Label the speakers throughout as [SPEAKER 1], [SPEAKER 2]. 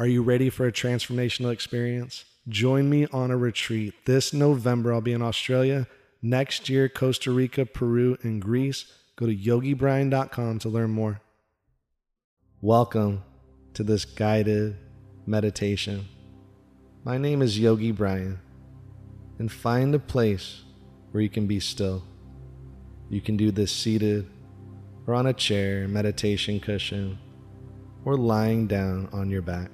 [SPEAKER 1] Are you ready for a transformational experience? Join me on a retreat. This November, I'll be in Australia. Next year, Costa Rica, Peru, and Greece. Go to yogibrian.com to learn more. Welcome to this guided meditation. My name is Yogi Brian, and find a place where you can be still. You can do this seated or on a chair, meditation cushion, or lying down on your back.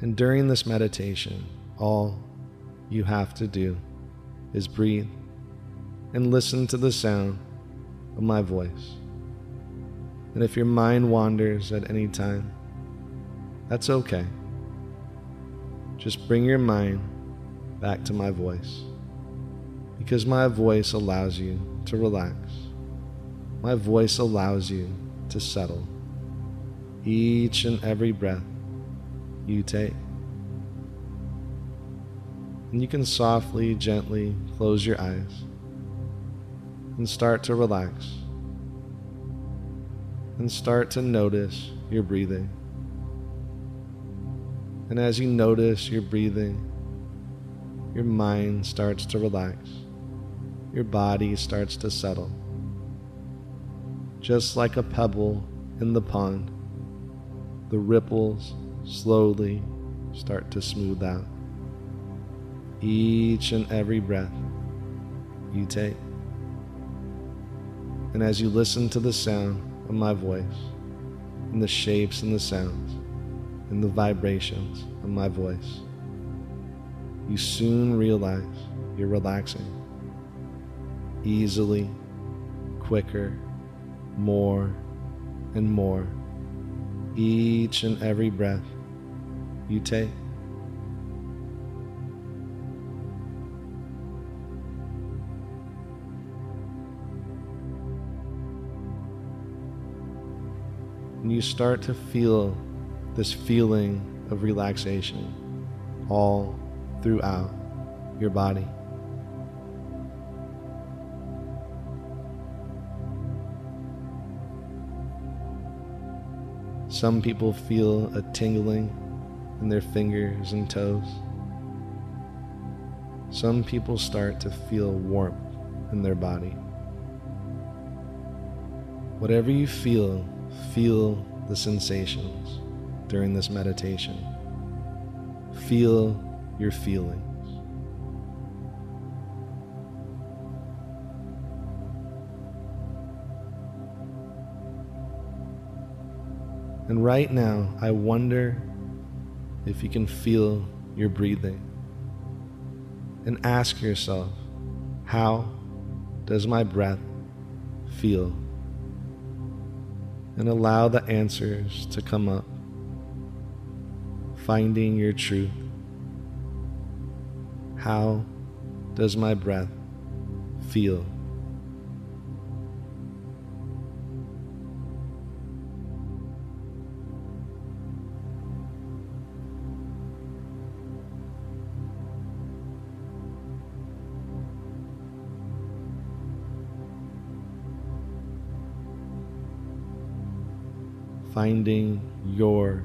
[SPEAKER 1] And during this meditation, all you have to do is breathe and listen to the sound of my voice. And if your mind wanders at any time, that's okay. Just bring your mind back to my voice because my voice allows you to relax. My voice allows you to settle each and every breath you take. And you can softly, gently close your eyes and start to relax. And start to notice your breathing. And as you notice your breathing, your mind starts to relax. Your body starts to settle. Just like a pebble in the pond, the ripples slowly start to smooth out. Each and every breath you take. And as you listen to the sound of my voice, and the shapes and the sounds, and the vibrations of my voice, you soon realize you're relaxing easily, quicker, more and more each and every breath you take. And you start to feel this feeling of relaxation all throughout your body. Some people feel a tingling in their fingers and toes. Some people start to feel warmth in their body. Whatever you feel, feel the sensations during this meditation. Feel your feelings. And right now, I wonder if you can feel your breathing. And ask yourself, how does my breath feel? And allow the answers to come up. Finding your truth. How does my breath feel? Finding your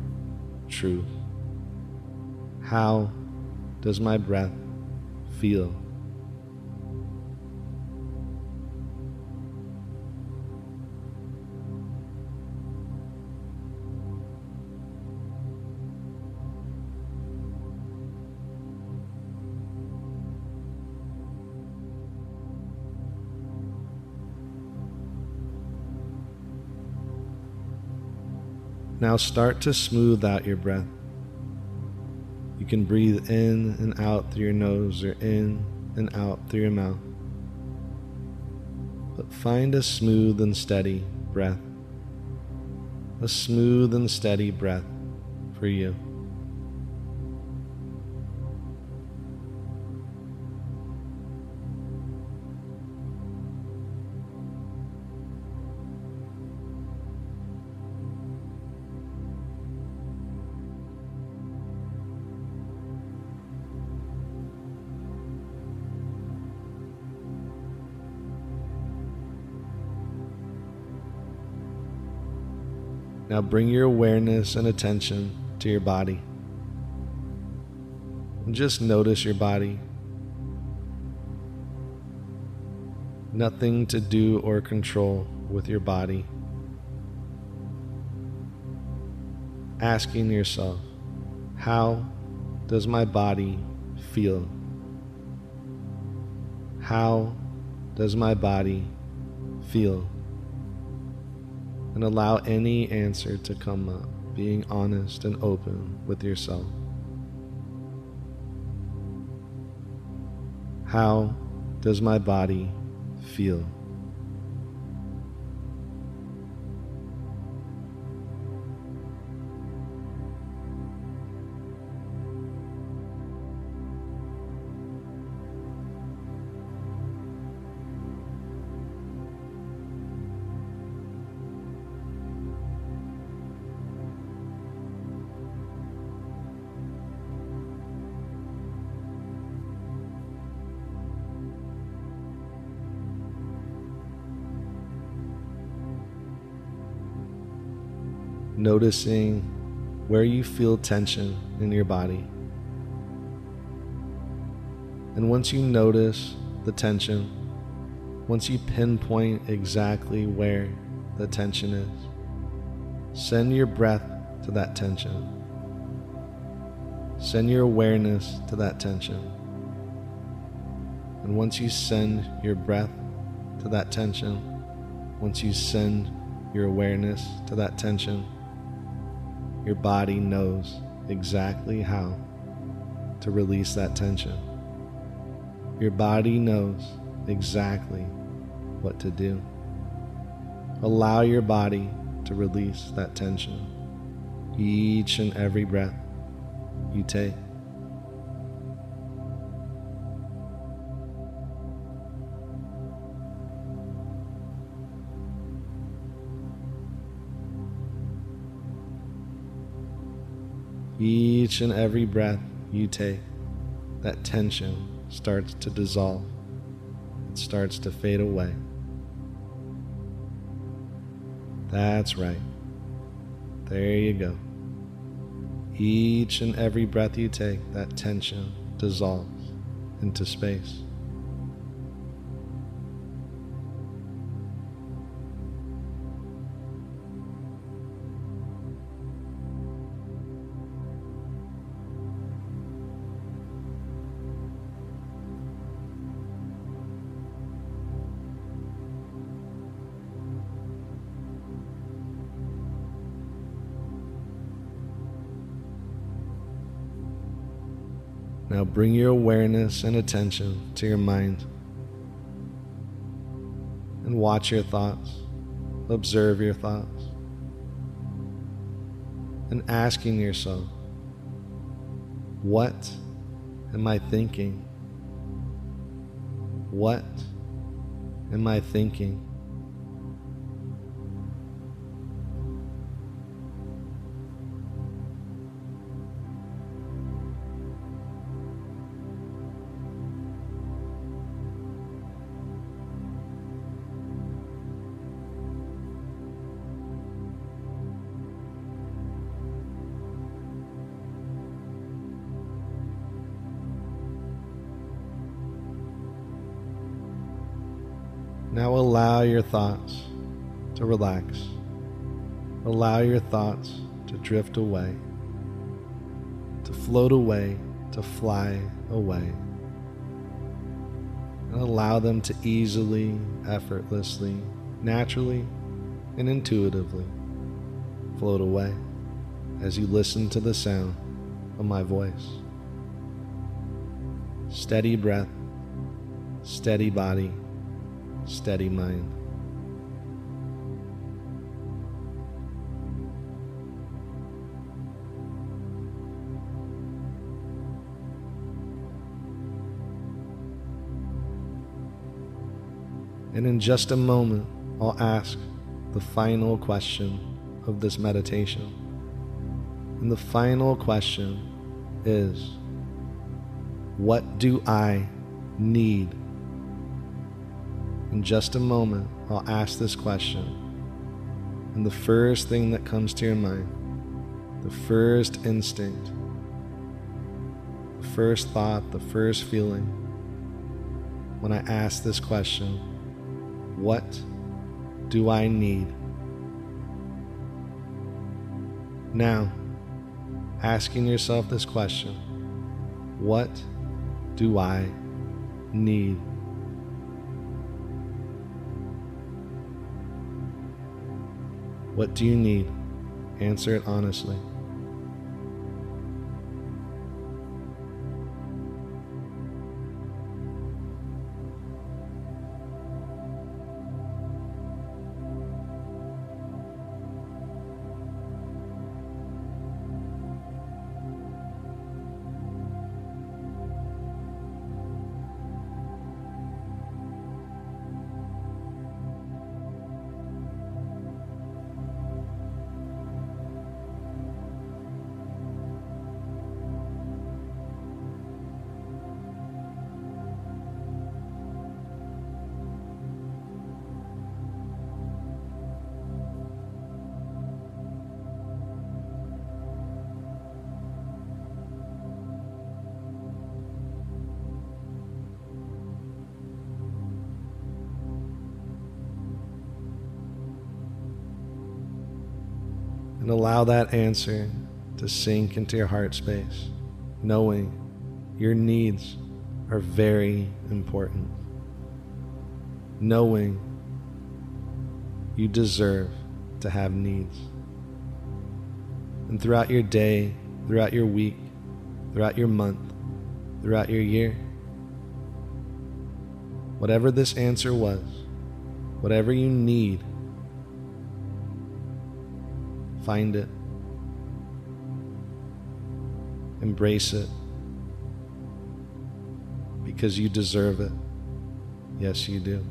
[SPEAKER 1] truth. How does my breath feel? Now start to smooth out your breath. You can breathe in and out through your nose or in and out through your mouth. But find a smooth and steady breath. A smooth and steady breath for you. Now bring your awareness and attention to your body. And just notice your body. Nothing to do or control with your body. Asking yourself, how does my body feel? How does my body feel? And allow any answer to come up, being honest and open with yourself. How does my body feel? Noticing where you feel tension in your body. And once you notice the tension, once you pinpoint exactly where the tension is, send your breath to that tension. Send your awareness to that tension. And once you send your breath to that tension, once you send your awareness to that tension, your body knows exactly how to release that tension. Your body knows exactly what to do. Allow your body to release that tension each and every breath you take. Each and every breath you take, that tension starts to dissolve. It starts to fade away. That's right. There you go. Each and every breath you take, that tension dissolves into space. Now bring your awareness and attention to your mind and watch your thoughts, observe your thoughts, and asking yourself, what am I thinking? What am I thinking? Allow your thoughts to relax. Allow your thoughts to drift away, to float away, to fly away. And allow them to easily, effortlessly, naturally, and intuitively float away as you listen to the sound of my voice. Steady breath, steady body steady mind. And in just a moment, I'll ask the final question of this meditation. And the final question is What do I need? In just a moment, I'll ask this question. And the first thing that comes to your mind, the first instinct, the first thought, the first feeling when I ask this question What do I need? Now, asking yourself this question What do I need? What do you need? Answer it honestly. And allow that answer to sink into your heart space, knowing your needs are very important, knowing you deserve to have needs. And throughout your day, throughout your week, throughout your month, throughout your year, whatever this answer was, whatever you need Find it. Embrace it. Because you deserve it. Yes, you do.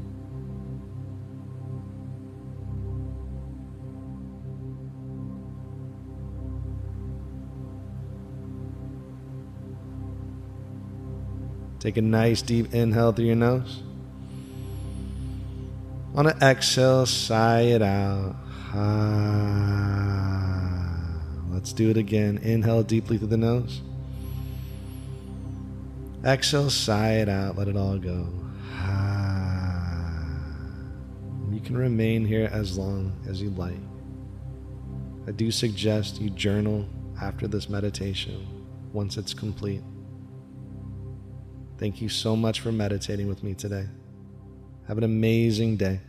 [SPEAKER 1] Take a nice deep inhale through your nose. On an exhale, sigh it out. Ah. Let's do it again. Inhale deeply through the nose. Exhale, sigh it out. Let it all go. Ah. You can remain here as long as you like. I do suggest you journal after this meditation once it's complete. Thank you so much for meditating with me today. Have an amazing day.